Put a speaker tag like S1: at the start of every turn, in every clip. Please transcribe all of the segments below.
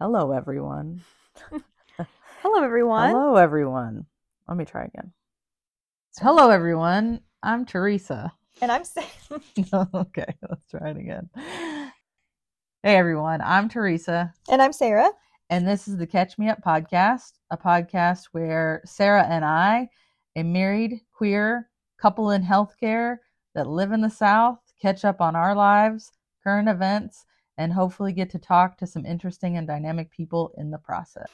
S1: Hello, everyone.
S2: Hello, everyone.
S1: Hello, everyone. Let me try again. Hello, everyone. I'm Theresa.
S2: And I'm Sam.
S1: okay, let's try it again. Hey, everyone. I'm Theresa,
S2: and I'm Sara.
S1: and this is the Catch Me Up podcast, a podcast where Sara and I, a married queer couple in healthcare that live in the South, catch up on our lives, current events, and hopefully get to talk to some interesting and dynamic people in the process.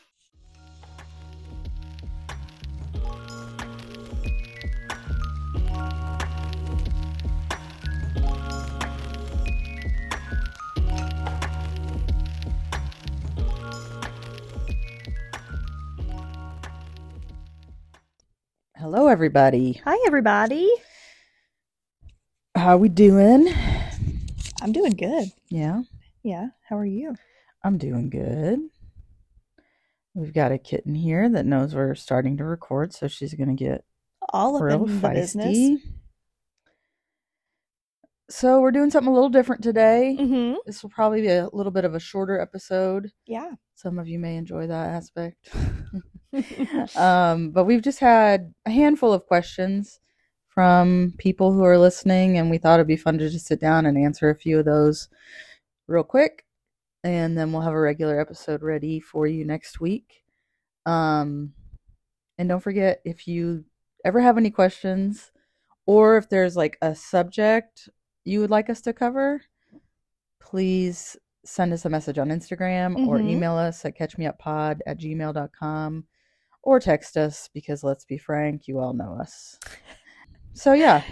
S1: Hello, everybody.
S2: Hi, everybody.
S1: How we doing?
S2: I'm doing good.
S1: Yeah,
S2: Yeah. How are you?
S1: I'm doing good. We've got a kitten here that knows we're starting to record, so she's going to get
S2: All of
S1: real
S2: in the business.
S1: So we're doing something a little different today.
S2: Mm-hmm.
S1: This will probably be a little bit of a shorter episode.
S2: Yeah.
S1: Some of you may enjoy that aspect. um, but we've just had a handful of questions from people who are listening, and we thought it'd be fun to just sit down and answer a few of those real quick, and then we'll have a regular episode ready for you next week. Um, and don't forget if you ever have any questions, or if there's like a subject you would like us to cover, please send us a message on Instagram or
S2: Mhm.
S1: email us at catchmeuppod at gmail.com or text us because let's be frank, you all know us. So, yeah,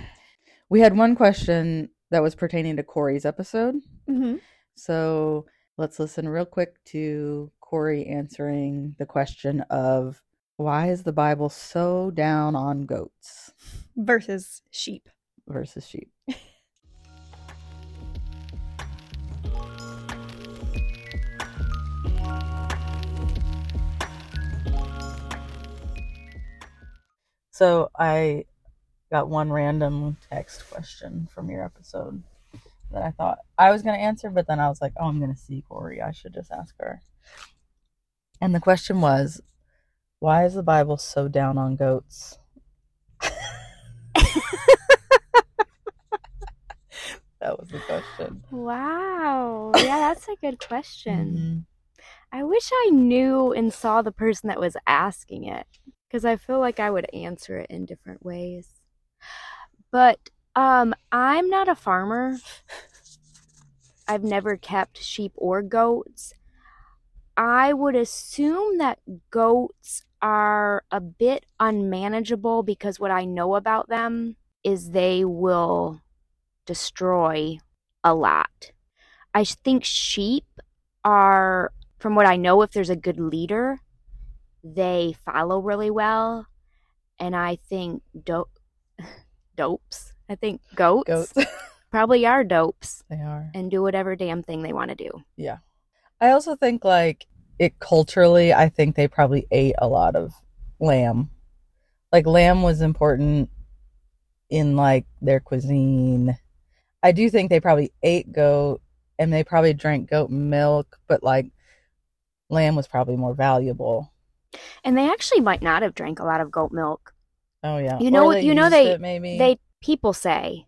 S1: we had one question that was pertaining to Kauri's episode.
S2: mm-hmm.
S1: So, let's listen real quick to Kauri answering the question of why is the Bible so down on goats
S2: Versus sheep.
S1: versus sheep? So I got one random text question from your episode that I thought I was going to answer, but then I was like, oh, I'm going to see Kauri. I should just ask her. And the question was, why is the Bible so down on goats? that was the question.
S3: Wow. Yeah, that's a good question.
S1: Mhm.
S3: I wish I knew and saw the person that was asking it because I feel like I would answer it in different ways. But um I'm not a farmer. I've never kept sheep or goats. I would assume that goats are a bit unmanageable because what I know about them is they will destroy a lot. I think sheep are, from what I know, if there's a good leader, they follow really well. And I think dope, dopes, I think goats,
S1: Goats.
S3: probably are dopes
S1: they are.
S3: and do whatever damn thing they want to do. Yeah.
S1: I also think like it culturally, I think they probably ate a lot of lamb. Like lamb was important in like their cuisine. I do think they probably ate goat and they probably drank goat milk, but like lamb was probably more valuable.
S3: And they actually might not have drank a lot of goat milk.
S1: Oh yeah.
S3: You know what- you know they-
S1: maybe.
S3: They people say,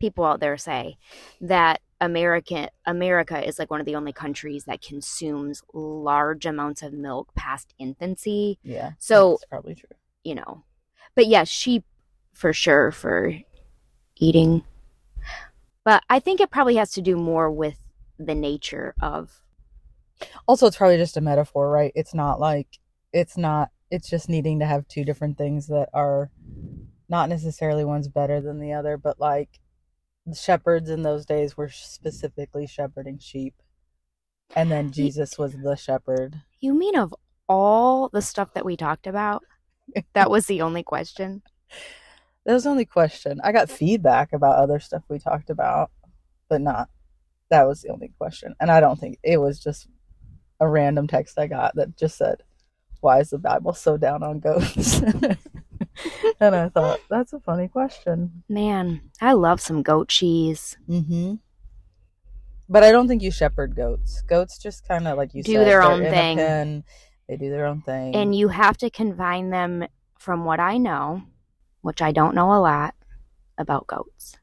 S3: people out there say that American America is like one of the only countries that consumes large amounts of milk past infancy.
S1: yeah.
S3: So-
S1: that's probably true.
S3: you know. But yeah, sheep for sure for eating. But I think it probably has to do more with the nature of
S1: Also, it's probably just a metaphor, right? It's not like it's not. It's just needing to have two different things that are not necessarily one's better than the other, but like the shepherds in those days were specifically shepherding sheep, and then Jesus was the shepherd.
S3: you mean of all the stuff that we talked about? That was the only question.
S1: That was the only question. I got feedback about other stuff we talked about, but not. That was the only question, and I don't think it was just a random text I got that just said, "Why is the Bible so down on goats?" and I thought that's a funny question.
S3: Man, I love some goat cheese.
S1: Mm-hmm. But I don't think you shepherd goats. Goats just kind of like you
S3: Do
S1: said,
S3: their own thing.
S1: pen, they do their own thing.
S3: and you have to confine them from what I know, which I don't know a lot about goats.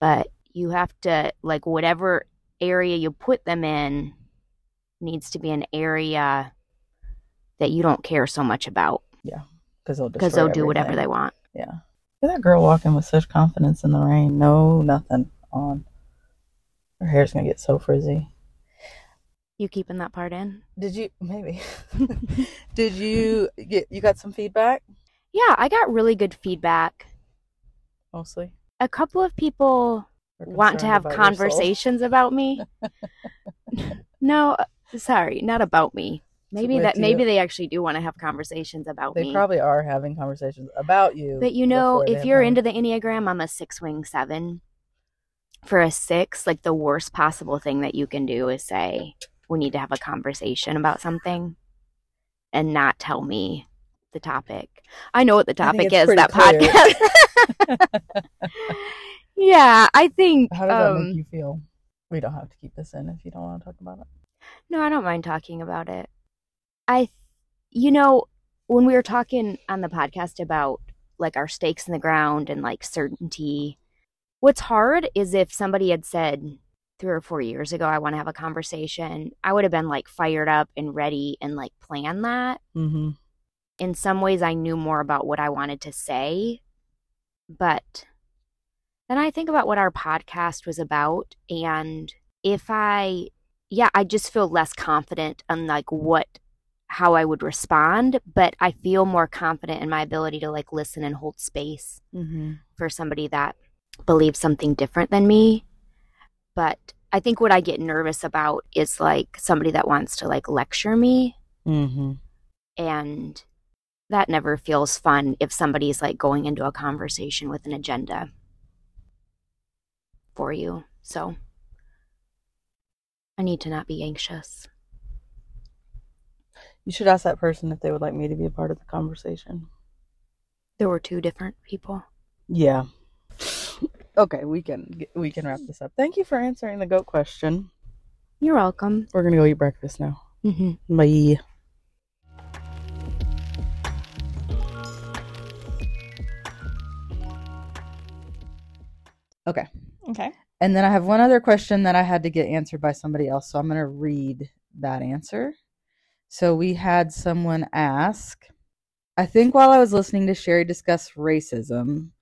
S3: But you have to like whatever area you put them in needs to be an area that you don't care so much about
S1: because they'll
S3: because they'll do whatever they want.
S1: Yeah. Look at that girl walking with such confidence in the rain. No, nothing on. Her hair's gonna get so frizzy.
S3: You keeping that part in?
S1: Did you maybe? Did you get you got some feedback?
S3: Yeah, I got really good feedback.
S1: Mostly.
S3: A couple of people want to have
S1: about
S3: conversations about me. no, sorry, not about me. Maybe that maybe they actually do want to have conversations about
S1: They
S3: me.
S1: probably are having conversations about you.
S3: But you know, if you're into the Enneagram, I'm a six wing seven. For a six, like the worst possible thing that you can do is say, we need to have a conversation about something and not tell me the topic. I know what the topic is, that podcast. yeah, I think.
S1: How does that
S3: um,
S1: make you feel? We don't have to keep this in if you don't want to talk about it.
S3: No, I don't mind talking about it. I, you know, when we were talking on the podcast about like our stakes in the ground and like certainty, what's hard is if somebody had said three or four years ago, I want to have a conversation, I would have been like fired up and ready and like plan that.
S1: Mm-hmm.
S3: In some ways, I knew more about what I wanted to say. But then I think about what our podcast was about. And if I, yeah, I just feel less confident on like what, how I would respond. But I feel more confident in my ability to like listen and hold space
S1: Mm-hmm.
S3: for somebody that believes something different than me. But I think what I get nervous about is like somebody that wants to like lecture me
S1: Mm-hmm.
S3: and that never feels fun if somebody's like going into a conversation with an agenda for you. So I need to not be anxious.
S1: You should ask that person if they would like me to be a part of the conversation.
S3: There were two different people.
S1: Yeah. Okay, we can we can wrap this up. Thank you for answering the goat question.
S3: You're welcome.
S1: We're gonna go eat breakfast now.
S3: Mm-hmm.
S1: Bye. Okay.
S2: Okay.
S1: And then I have one other question that I had to get answered by somebody else. So I'm going to read that answer. So we had someone ask I think while I was listening to Cheri discuss racism,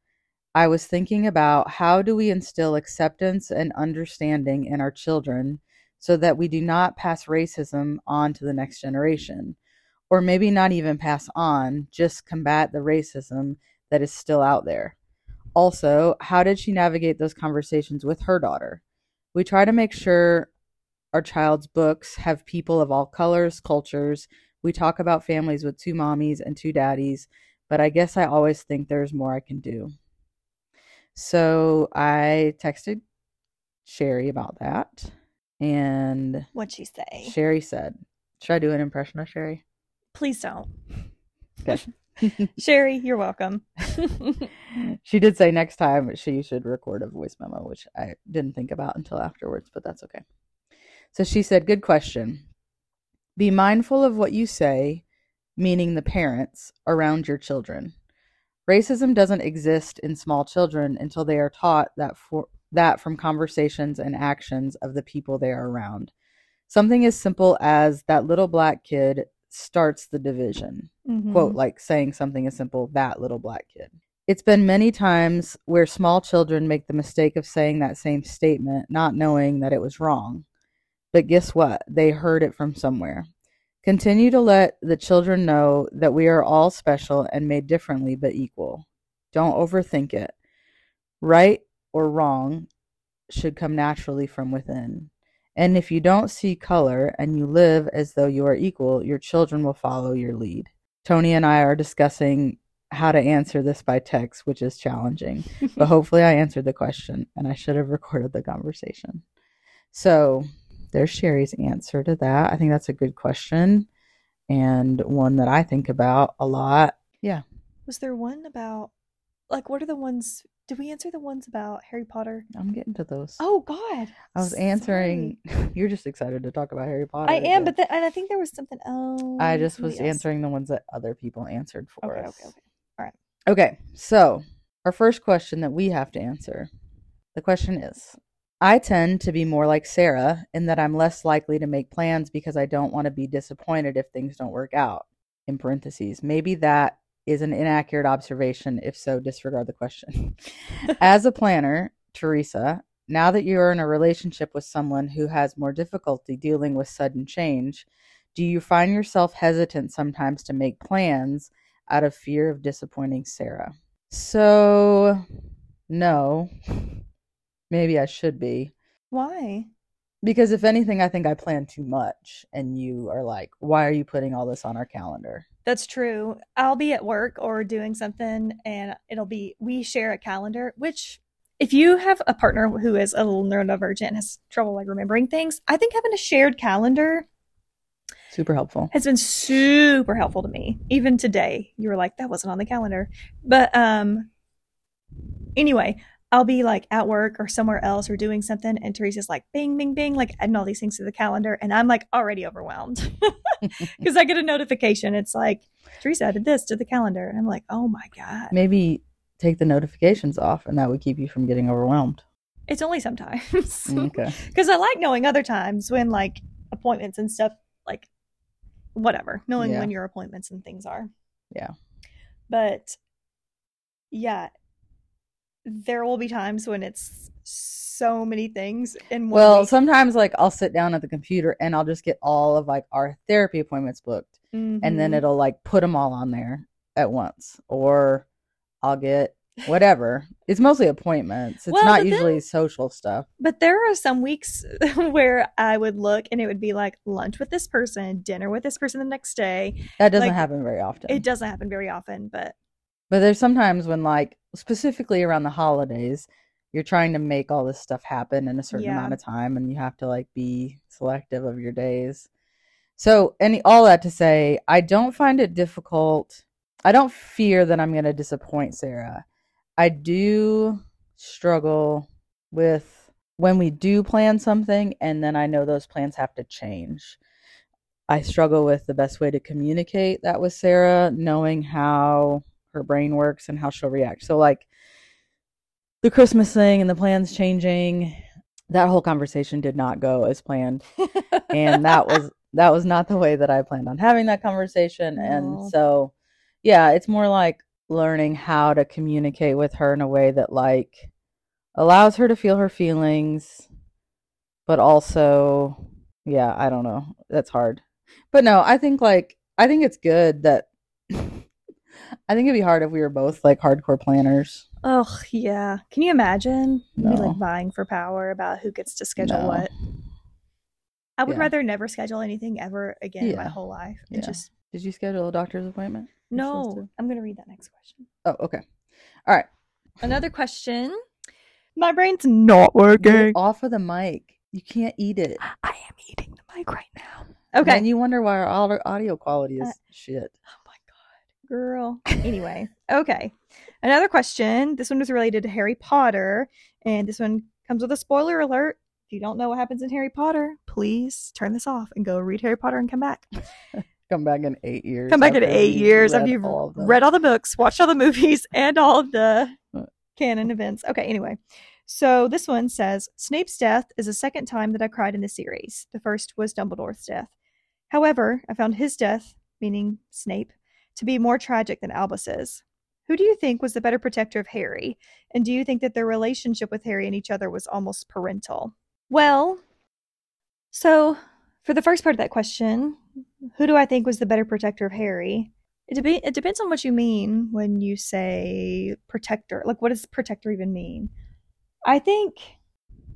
S1: I was thinking about how do we instill acceptance and understanding in our children so that we do not pass racism on to the next generation, or maybe not even pass on, just combat the racism that is still out there. Also, how did she navigate those conversations with her daughter? We try to make sure our child's books have people of all colors, cultures. We talk about families with two mommies and two daddies, but I guess I always think there's more I can do. So I texted Cheri about that, and
S2: What'd she say?
S1: Cheri said, Should I do an impression of Cheri?
S2: Please don't.
S1: Okay.
S2: Cheri, you're welcome.
S1: she did say next time she should record a voice memo, which I didn't think about until afterwards, but that's okay. So she said, Good question. Be mindful of what you say, meaning the parents, around your children. Racism doesn't exist in small children until they are taught that for that from conversations and actions of the people they are around. Something as simple as that little black kid starts the division
S2: Mhm.
S1: quote like saying something as simple that little black kid it's been many times where small children make the mistake of saying that same statement not knowing that it was wrong but guess what? They heard it from somewhere. Continue to let the children know that we are all special and made differently but equal. Don't overthink it. Right or wrong should come naturally from within. And if you don't see color and you live as though you are equal, your children will follow your lead. Tony and I are discussing how to answer this by text, which is challenging, but hopefully I answered the question and I should have recorded the conversation. So there's Cheri's answer to that. I think that's a good question and one that I think about a lot. Yeah.
S2: Was there one about like what are the ones Did we answer the ones about Harry Potter?
S1: I'm getting to those.
S2: Oh God.
S1: I was answering. You're just excited to talk about Harry Potter.
S2: I am,
S1: again.
S2: but the, and I think there was something else.
S1: I just was answering the ones that other people answered for
S2: Okay,
S1: us.
S2: okay, okay.
S1: Okay, so our first question that we have to answer. The question is I tend to be more like Sara in that I'm less likely to make plans because I don't want to be disappointed if things don't work out. In parentheses, maybe that is an inaccurate observation. If so, disregard the question. As a planner, Theresa, now that you're in a relationship with someone who has more difficulty dealing with sudden change, do you find yourself hesitant sometimes to make plans out of fear of disappointing Sara? So, no. Maybe I should be.
S2: Why?
S1: Because if anything, I think I plan too much. And you are like, why are you putting all this on our calendar?
S2: That's true. I'll be at work or doing something, and it'll be we share a calendar. Which, if you have a partner who is a little neurodivergent has trouble like remembering things, I think having a shared calendar
S1: Super helpful.
S2: has been super helpful to me. Even today, you were like, that wasn't on the calendar. But um anyway, I'll be like at work or somewhere else or doing something, and Theresa's like, bing, bing, bing, like adding all these things to the calendar, and I'm like already overwhelmed because I get a notification. It's like Theresa added this to the calendar, and I'm like, oh my god,
S1: Maybe take the notifications off, and that would keep you from getting overwhelmed.
S2: it's only sometimes mm,
S1: Okay.
S2: because I like knowing other times when like appointments and stuff, like whatever, knowing
S1: Yeah.
S2: when your appointments and things are.
S1: Yeah.
S2: But yeah, there will be times when it's so many things in one
S1: Well,
S2: week.
S1: sometimes like I'll sit down at the computer and I'll just get all of like our therapy appointments booked, and then
S2: Mhm.
S1: it'll like put them all on there at once, or I'll get whatever. It's mostly appointments. It's
S2: Well,
S1: not
S2: but then-
S1: usually social stuff.
S2: But there are some weeks where I would look and it would be like lunch with this person, dinner with this person the next day.
S1: That doesn't
S2: like,
S1: happen very often.
S2: It doesn't happen very often, but
S1: But there's sometimes when, like, specifically around the holidays, you're trying to make all this stuff happen in a certain
S2: Yeah.
S1: amount of time, and you have to like be selective of your days. So, any all that to say, I don't find it difficult. I don't fear that I'm going to disappoint Sara. I do struggle with when we do plan something, and then I know those plans have to change. I struggle with the best way to communicate that with Sara, knowing how her brain works and how she'll react. So like the Christmas thing and the plans changing, that whole conversation did not go as planned. And that was that was not the way that I planned on having that conversation.
S2: No.
S1: And so yeah, it's more like learning how to communicate with her in a way that like allows her to feel her feelings but also yeah, I don't know. That's hard. But no, I think like I think it's good that I think it'd be hard if we were both like hardcore planners.
S2: oh yeah. Can you imagine? We'd be
S1: No.
S2: like vying for power about who gets to schedule
S1: No.
S2: what. I would
S1: Yeah.
S2: rather never schedule anything ever again in my whole life.
S1: Yeah.
S2: just
S1: Did you schedule a doctor's appointment?
S2: No.
S1: to?
S2: I'm gonna read that next question.
S1: Oh, okay. All right.
S2: Another question. My brain's not working.
S1: Get off of the mic. You can't eat it.
S2: I am eating the mic right now.
S1: Okay.
S2: Okay.
S1: And you wonder why our audio quality is
S2: Uh,
S1: shit.
S2: Oh my god, girl. Anyway, okay. Another question. This one was related to Harry Potter, and this one comes with a spoiler alert. If you don't know what happens in Harry Potter, please turn this off and go read Harry Potter and come back.
S1: Come back in eight years.
S2: Come back in eight years after you've
S1: all
S2: read all the books, watched all the movies, and all of the
S1: Uh.
S2: canon events. Okay, anyway. So this one says Snape's death is the second time that I cried in the series. The first was Dumbledore's death. However, I found his death, meaning Snape, to be more tragic than Albus's. Who do you think was the better protector of Harry? And do you think that their relationship with Harry and each other was almost parental? Well, so for the first part of that question, who do I think was the better protector of Harry? It, dep- it depends on what you mean when you say protector. Like, what does protector even mean? I think,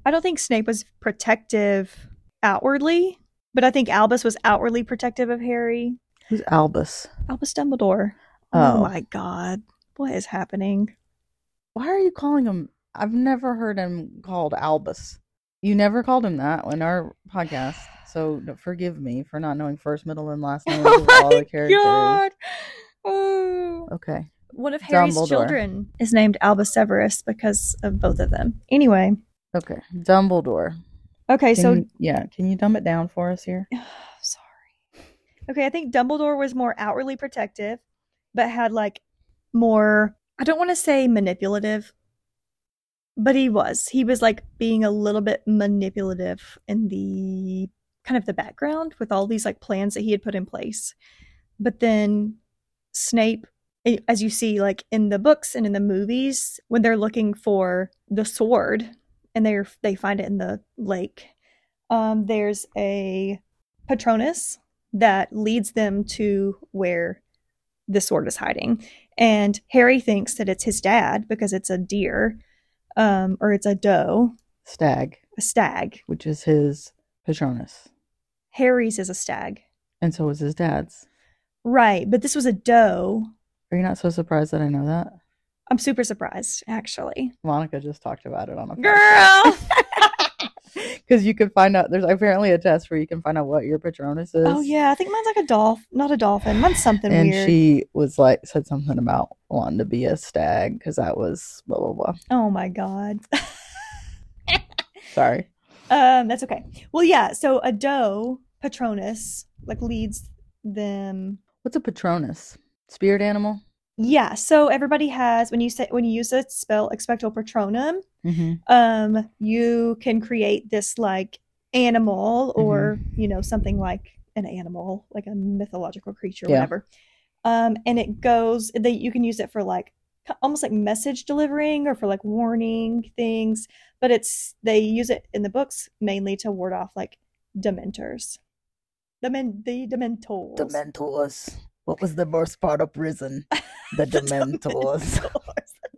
S2: I don't think Snape was protective outwardly, but I think Albus was outwardly protective of Harry.
S1: Who's Albus?
S2: Albus Dumbledore. Oh,
S1: Oh.
S2: my god. What is happening?
S1: Why are you calling him? I've never heard him called Albus. You never called him that in our podcast. So forgive me for not knowing first, middle, and last name
S2: Oh
S1: of all the characters.
S2: god. Oh.
S1: Okay.
S2: One of Harry's
S1: Dumbledore.
S2: children is named Albus Severus because of both of them. Anyway,
S1: Okay, Dumbledore.
S2: okay,
S1: Can
S2: so
S1: you- yeah, can you dumb it down for us here?
S2: Okay, I think Dumbledore was more outwardly protective, but had like more. I don't want to say manipulative, but he was. He was like being a little bit manipulative in the kind of the background with all these like plans that he had put in place. But then Snape, as you see, like in the books and in the movies, when they're looking for the sword and they're they find it in the lake, um, there's a Patronus that leads them to where the sword is hiding. And Harry thinks that it's his dad because it's a deer, um, or it's a doe,
S1: Stag,
S2: a stag.
S1: which is his Patronus,
S2: Harry's is a stag.
S1: and so was his dad's.
S2: Right, but this was a doe.
S1: Are you not so surprised that I know that?
S2: I'm super surprised, actually.
S1: Monica just talked about it on a
S2: Girl!
S1: because you can find out. There's apparently a test where you can find out what your Patronus is.
S2: oh, yeah, I think mine's like a dolphin, not a dolphin. Mine's something
S1: and
S2: weird.
S1: she was like said something about wanting to be a stag because that was blah blah blah.
S2: oh, my God.
S1: Sorry.
S2: Um, that's okay. Well, yeah. So a doe Patronus like leads them.
S1: What's a Patronus? Spirit animal.
S2: Yeah. So everybody has when you say when you use the spell expecto patronum,
S1: Mm-hmm.
S2: um, you can create this like animal or you know something like an animal, like a mythological creature,
S1: Yeah.
S2: whatever. Um, and it goes. They you can use it for like almost like message delivering or for like warning things. But it's they use it in the books mainly to ward off like dementors. The men, the dementors.
S1: Dementors. What was the worst part of prison? The Dementors.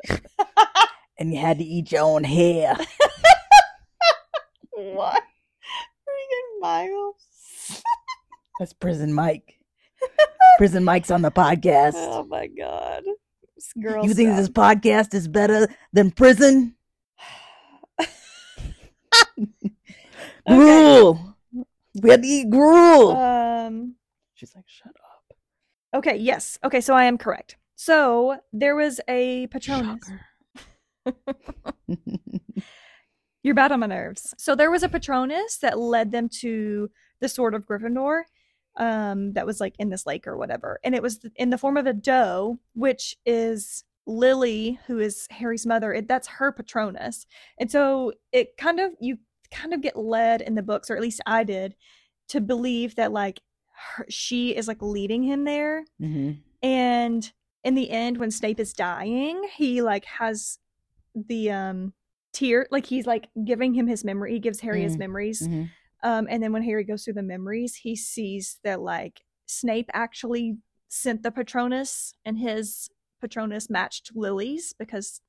S1: and you had to eat your own hair.
S2: what? Freaking Miles.
S1: That's Prison Mike. Prison Mike's on the podcast.
S2: Oh my god. This girl.
S1: you think this podcast is better than prison? Gruel. We had to eat gruel.
S2: Um.
S1: She's like, shut up.
S2: Okay. Yes. Okay. So I am correct. So there was a Patronus. You're bad on my nerves. So there was a Patronus that led them to the Sword of Gryffindor, um, that was like in this lake or whatever, and it was in the form of a doe, which is Lily, who is Harry's mother. It, that's her Patronus, and so it kind of you kind of get led in the books, or at least I did, to believe that like her, she is like leading him there,
S1: hmm
S2: and in the end when snape is dying he like has the um tear like he's like giving him his memory he gives harry his
S1: Mm,
S2: memories.
S1: Hmm
S2: um and then when harry goes through the memories he sees that like snape actually sent the patronus and his patronus matched lily's because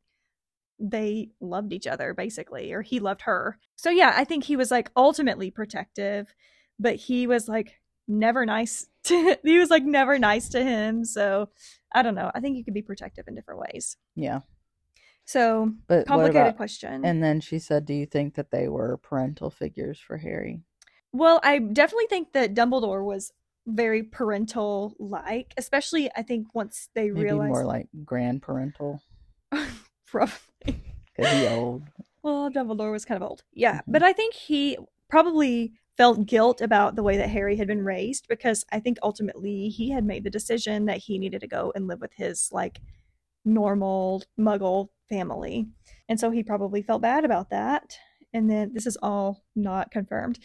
S2: they loved each other basically or he loved her. So yeah i think he was like ultimately protective but he was like never nice to he was like never nice to him so i don't know i think you could be protective in different ways
S1: Yeah.
S2: so
S1: But
S2: complicated
S1: about-
S2: question
S1: And then she said, Do you think that they were parental figures for Harry?
S2: well i definitely think that dumbledore was very parental like especially i think once they
S1: Maybe
S2: realized
S1: more like grandparental
S2: probably
S1: because he old.
S2: Well, Dumbledore was kind of old. Yeah,
S1: Mhm.
S2: but I think he probably felt guilt about the way that Harry had been raised because I think ultimately he had made the decision that he needed to go and live with his like normal muggle family. And so he probably felt bad about that. And then this is all not confirmed.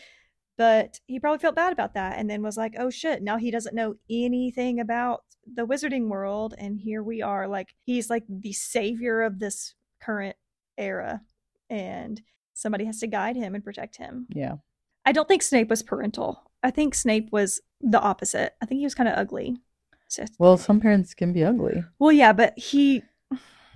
S2: But he probably felt bad about that and then was like, "Oh shit, now he doesn't know anything about the wizarding world and here we are like he's like the savior of this current era and somebody has to guide him and protect him.
S1: Yeah.
S2: I don't think Snape was parental. I think Snape was the opposite. I think he was kind of ugly. So-
S1: Well, some parents can be ugly.
S2: well, yeah, but he,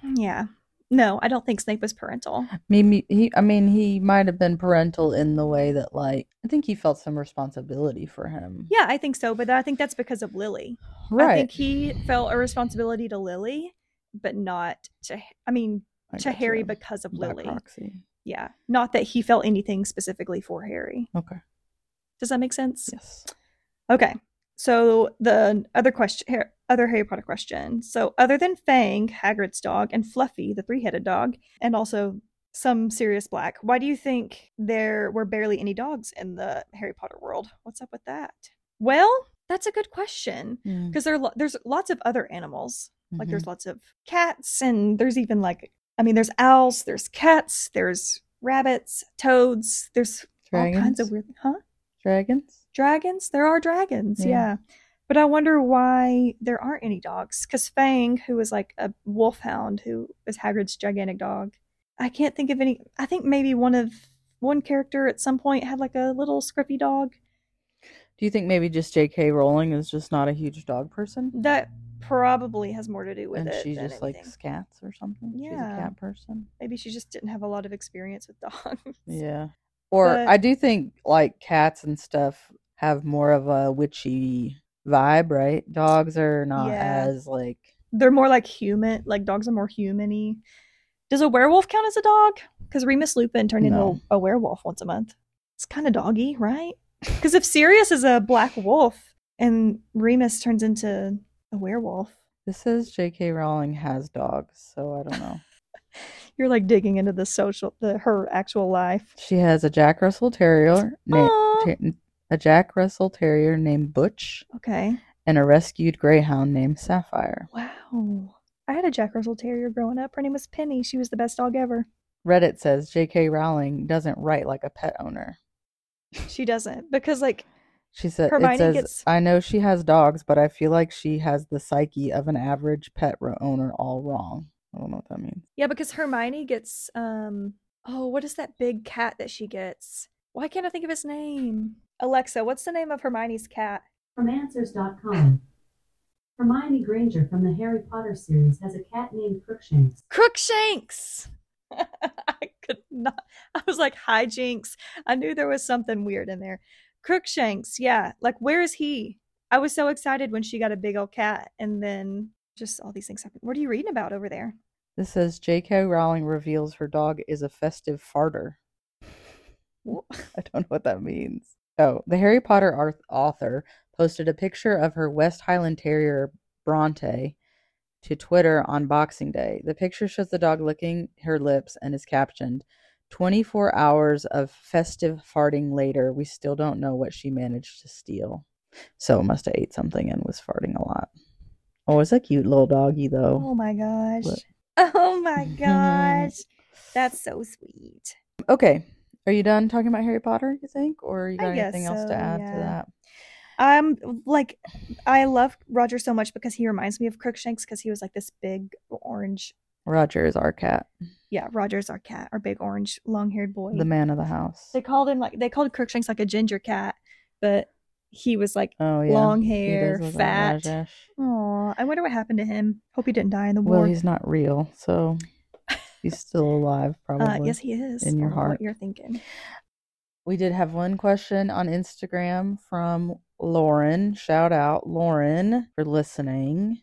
S2: yeah, no, I don't think Snape was parental.
S1: Maybe he. I mean, he might have been parental in the way that, like, I think he felt some responsibility for him.
S2: Yeah, I think so, but I think that's because of Lily.
S1: Right.
S2: I think he felt a responsibility to Lily, but not to. I mean,
S1: I
S2: to Harry
S1: you.
S2: because of
S1: By
S2: Lily.
S1: proxy.
S2: Yeah, not that he felt anything specifically for Harry.
S1: Okay.
S2: Does that make sense?
S1: Yes.
S2: Okay. So the other question, other Harry Potter question. So other than Fang, Hagrid's dog, and Fluffy, the three-headed dog, and also some Sirius Black, why do you think there were barely any dogs in the Harry Potter world? What's up with that? Well, that's a good question
S1: Mm,
S2: because there lo- there's lots of other animals. Like
S1: mhm.
S2: there's lots of cats, and there's even like I mean, there's owls, there's cats, there's rabbits, toads, there's all kinds of
S1: Dragons?
S2: weird, huh?
S1: dragons.
S2: Dragons? There are dragons,
S1: Yeah.
S2: yeah. But I wonder why there aren't any dogs. Because Fang, who was like a wolfhound, who is Hagrid's gigantic dog, I can't think of any. I think maybe one of one character at some point had like a little scruffy dog.
S1: Do you think maybe just J.K. Rowling is just not a huge dog person,
S2: That probably has more to do with
S1: and
S2: it.
S1: she just
S2: anything.
S1: likes cats or something? She's a
S2: Yeah.
S1: cat person.
S2: Maybe she just didn't have a lot of experience with dogs.
S1: Yeah. Or
S2: But-
S1: I do think like cats and stuff have more of a witchy vibe, right? Dogs are not
S2: Yeah.
S1: as like
S2: They're more like human. Like dogs are more human-y. Does a werewolf count as a dog? Because Remus Lupin turned
S1: No.
S2: into a werewolf once a month. It's kind of doggy, right? Because if Sirius is a black wolf and Remus turns into a werewolf,
S1: this says J.K. Rowling has dogs, so I don't know.
S2: you're like digging into the social, the her actual life.
S1: she has a Jack Russell Terrier named
S2: Aw.
S1: a Jack Russell Terrier named Butch
S2: Okay.
S1: and a rescued greyhound named Sapphire.
S2: Wow. I had a Jack Russell Terrier growing up. Her name was Penny. She was the best dog ever.
S1: Reddit says J.K. Rowling doesn't write like a pet owner.
S2: She doesn't because like
S1: She said,
S2: Hermione
S1: it says,
S2: gets-
S1: I know she has dogs, but I feel like she has the psyche of an average pet owner all wrong. I don't know what that means.
S2: Yeah, because Hermione gets um oh, what is that big cat that she gets? Why can't I think of his name? Alexa, what's the name of Hermione's cat?
S4: From Answers.com. Hermione Granger from the Harry Potter series has a cat named Crookshanks.
S2: Crookshanks. I could not I was like hijinks. I knew there was something weird in there. Crookshanks, yeah. Like where is he? I was so excited when she got a big old cat and then just all these things happen. What are you reading about over there?
S1: This says J.K. Rowling reveals her dog is a festive farter. I don't know what that means. Oh, the Harry Potter author posted a picture of her West Highland Terrier Bronte to Twitter on Boxing Day. The picture shows the dog licking her lips and is captioned 24 hours of festive farting later, we still don't know what she managed to steal. So must have ate something and was farting a lot. Oh, it's a cute little doggy though.
S2: Oh my gosh. Oh my gosh. That's so sweet.
S1: Okay. Are you done talking about Harry Potter, you think? Or you got anything else to add
S2: yeah.
S1: to that?
S2: I'm like, I love Roger so much because he reminds me of Crookshanks because he was like this big orange.
S1: Roger is our cat,
S2: Yeah, Roger's our cat, our big orange long haired boy.
S1: the man of the house.
S2: They called him like they called Crookshanks like a ginger cat, but he was like
S1: Oh yeah.
S2: long hair,
S1: does look like
S2: fat. Aw, I wonder what happened to him. Hope he didn't die in the war.
S1: Well, he's not real, so he's still alive, probably.
S2: uh, yes, he is.
S1: in your
S2: I don't know
S1: heart.
S2: What you're thinking?
S1: We did have one question on Instagram from Lauren. Shout out Lauren for listening.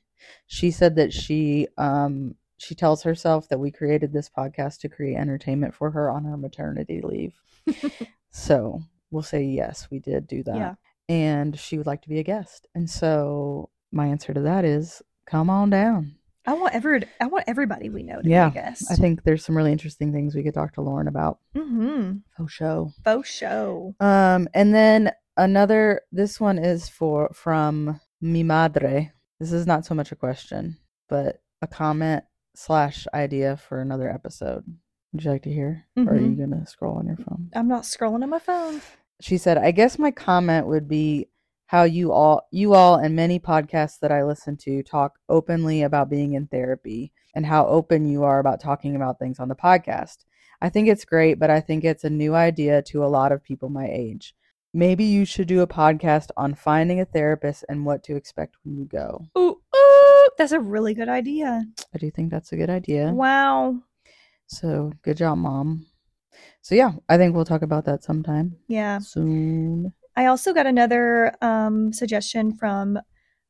S1: She said that she um she tells herself that we created this podcast to create entertainment for her on her maternity leave. so we'll say yes, we did do that.
S2: Yeah.
S1: And she would like to be a guest. And so my answer to that is come on down.
S2: I want every I want everybody we know to
S1: Yeah,
S2: be a guest.
S1: I think there's some really interesting things we could talk to Lauren about.
S2: mm-hmm.
S1: Oh show.
S2: Faux show.
S1: Um, and then another. This one is for from mi madre. This is not so much a question, but a comment slash idea for another episode. Would you like to hear, or are you
S2: Mhm.
S1: gonna scroll on your phone?
S2: I'm not scrolling on my phone.
S1: She said, "I guess my comment would be how you all, you all, and many podcasts that I listen to talk openly about being in therapy and how open you are about talking about things on the podcast. I think it's great, but I think it's a new idea to a lot of people my age. Maybe you should do a podcast on finding a therapist and what to expect when you go.
S2: Ooh, ooh, that's a really good idea.
S1: I do think that's a good idea.
S2: Wow.
S1: So good job, mom. So yeah, I think we'll talk about that sometime
S2: Yeah.
S1: soon.
S2: I also got another um, suggestion from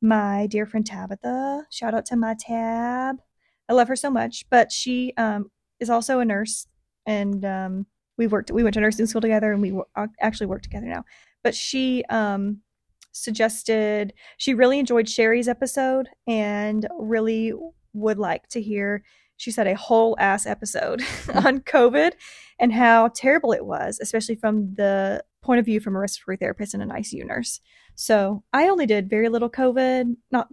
S2: my dear friend Tabitha. Shout out to my Tab. I love her so much, but she um, is also a nurse, and um, we worked. We went to nursing school together, and we ac- actually work together now. But she um, suggested she really enjoyed Cheri's episode and really would like to hear, she said, a whole ass episode on COVID and how terrible it was, especially from the point of view from a respiratory therapist and an ICU nurse. So I only did very little COVID. Not,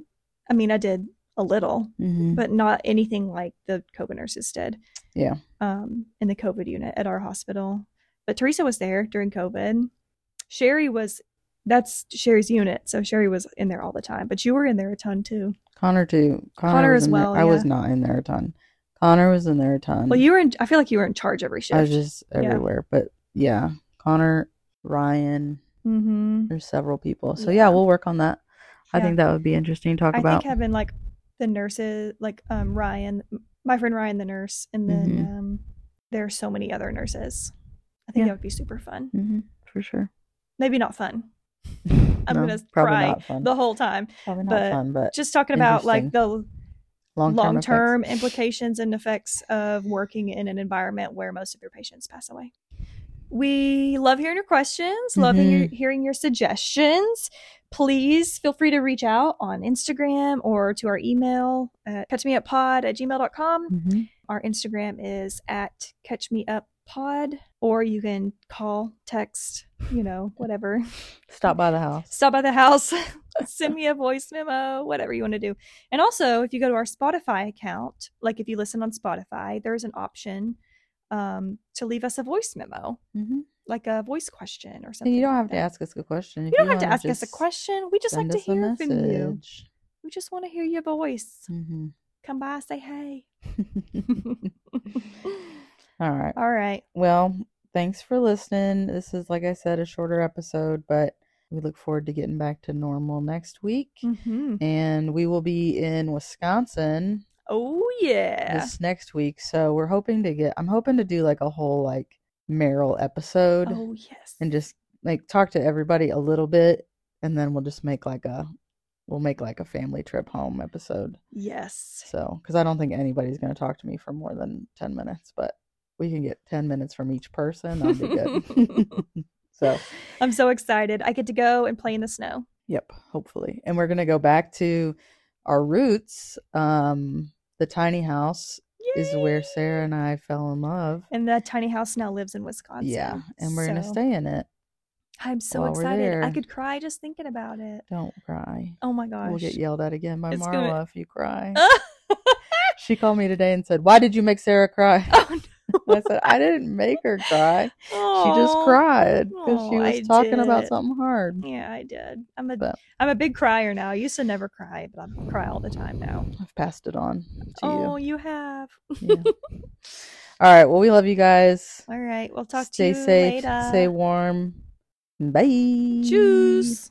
S2: I mean, I did a little,
S1: Mhm.
S2: but not anything like the COVID nurses did.
S1: Yeah.
S2: Um, in the COVID unit at our hospital. But Theresa was there during COVID. Cheri was, that's Cheri's unit. So Cheri was in there all the time. But you were in there a ton too.
S1: Connor too. Connor,
S2: Connor
S1: was
S2: as well,
S1: I was not in there a ton. Connor was in there a ton.
S2: Well, you were in, I feel like you were in charge every shift.
S1: I was just everywhere, but yeah, Connor, Ryan.
S2: mm-hmm.
S1: There's several people, so
S2: Yeah.
S1: yeah, we'll work on that. I think that would be interesting to talk
S2: I
S1: about.
S2: think having like the nurses, like um Ryan, my friend Ryan, the nurse, and then
S1: Mhm.
S2: um, there are so many other nurses. I think
S1: Yeah.
S2: that would be super fun.
S1: hmm for sure.
S2: Maybe not fun. I'm
S1: No,
S2: gonna cry the whole time.
S1: probably not
S2: but
S1: fun, but
S2: Just talking about like the
S1: long
S2: term implications and effects of working in an environment where most of your patients pass away. We love hearing your questions, loving your, hearing your suggestions. Please feel free to reach out on Instagram or to our email at catchmeuppod at gmail.com.
S1: hmm
S2: Our Instagram is at catchmeuppod, or you can call, text, you know, whatever.
S1: Stop by the house.
S2: Stop by the house, send me a voice memo, whatever you want to do. And also, if you go to our Spotify account, like if you listen on Spotify, there's an option um, to leave us a voice memo,
S1: hmm
S2: like a voice question or something.
S1: you don't
S2: like
S1: have to ask us a question. If
S2: You don't have to ask us a question. We just like to hear from you. We just want to hear your voice.
S1: hmm
S2: Come by, say hey.
S1: All right.
S2: All right.
S1: Well, thanks for listening. This is, like I said, a shorter episode, but we look forward to getting back to normal next week.
S2: hmm
S1: And we will be in Wisconsin
S2: Oh yeah.
S1: this next week. So we're hoping to get, I'm hoping to do like a whole like Meryl episode
S2: Oh yes.
S1: and just like talk to everybody a little bit. And then we'll just make like a, we'll make like a family trip home episode.
S2: yes.
S1: So, because I don't think anybody's going to talk to me for more than 10 minutes, but we can get 10 minutes from each person. That'll be good. so,
S2: I'm so excited. I get to go and play in the snow.
S1: yep, hopefully. And we're going to go back to our roots. Um, the tiny house is where Sara and I fell in love.
S2: And that tiny house now lives in Wisconsin.
S1: yeah, and we're going to stay in it.
S2: I'm so excited. I could cry just thinking about it.
S1: Don't cry.
S2: Oh my gosh.
S1: We'll get yelled at again by
S2: It's
S1: Marla
S2: gonna-
S1: if you cry. she called me today and said, Why did you make Sara cry?
S2: oh,
S1: I said, I didn't make her cry. She just cried because she was
S2: I
S1: talking about something hard.
S2: Yeah, I did. I'm a am a big crier now. I used to never cry, but I cry all the time now.
S1: I've passed it on to
S2: Oh, you have.
S1: you. Yeah. All right. Well, we love you guys.
S2: All right. We'll talk
S1: Stay
S2: to you
S1: safe.
S2: later.
S1: Stay warm. Bye.
S2: Tschüss.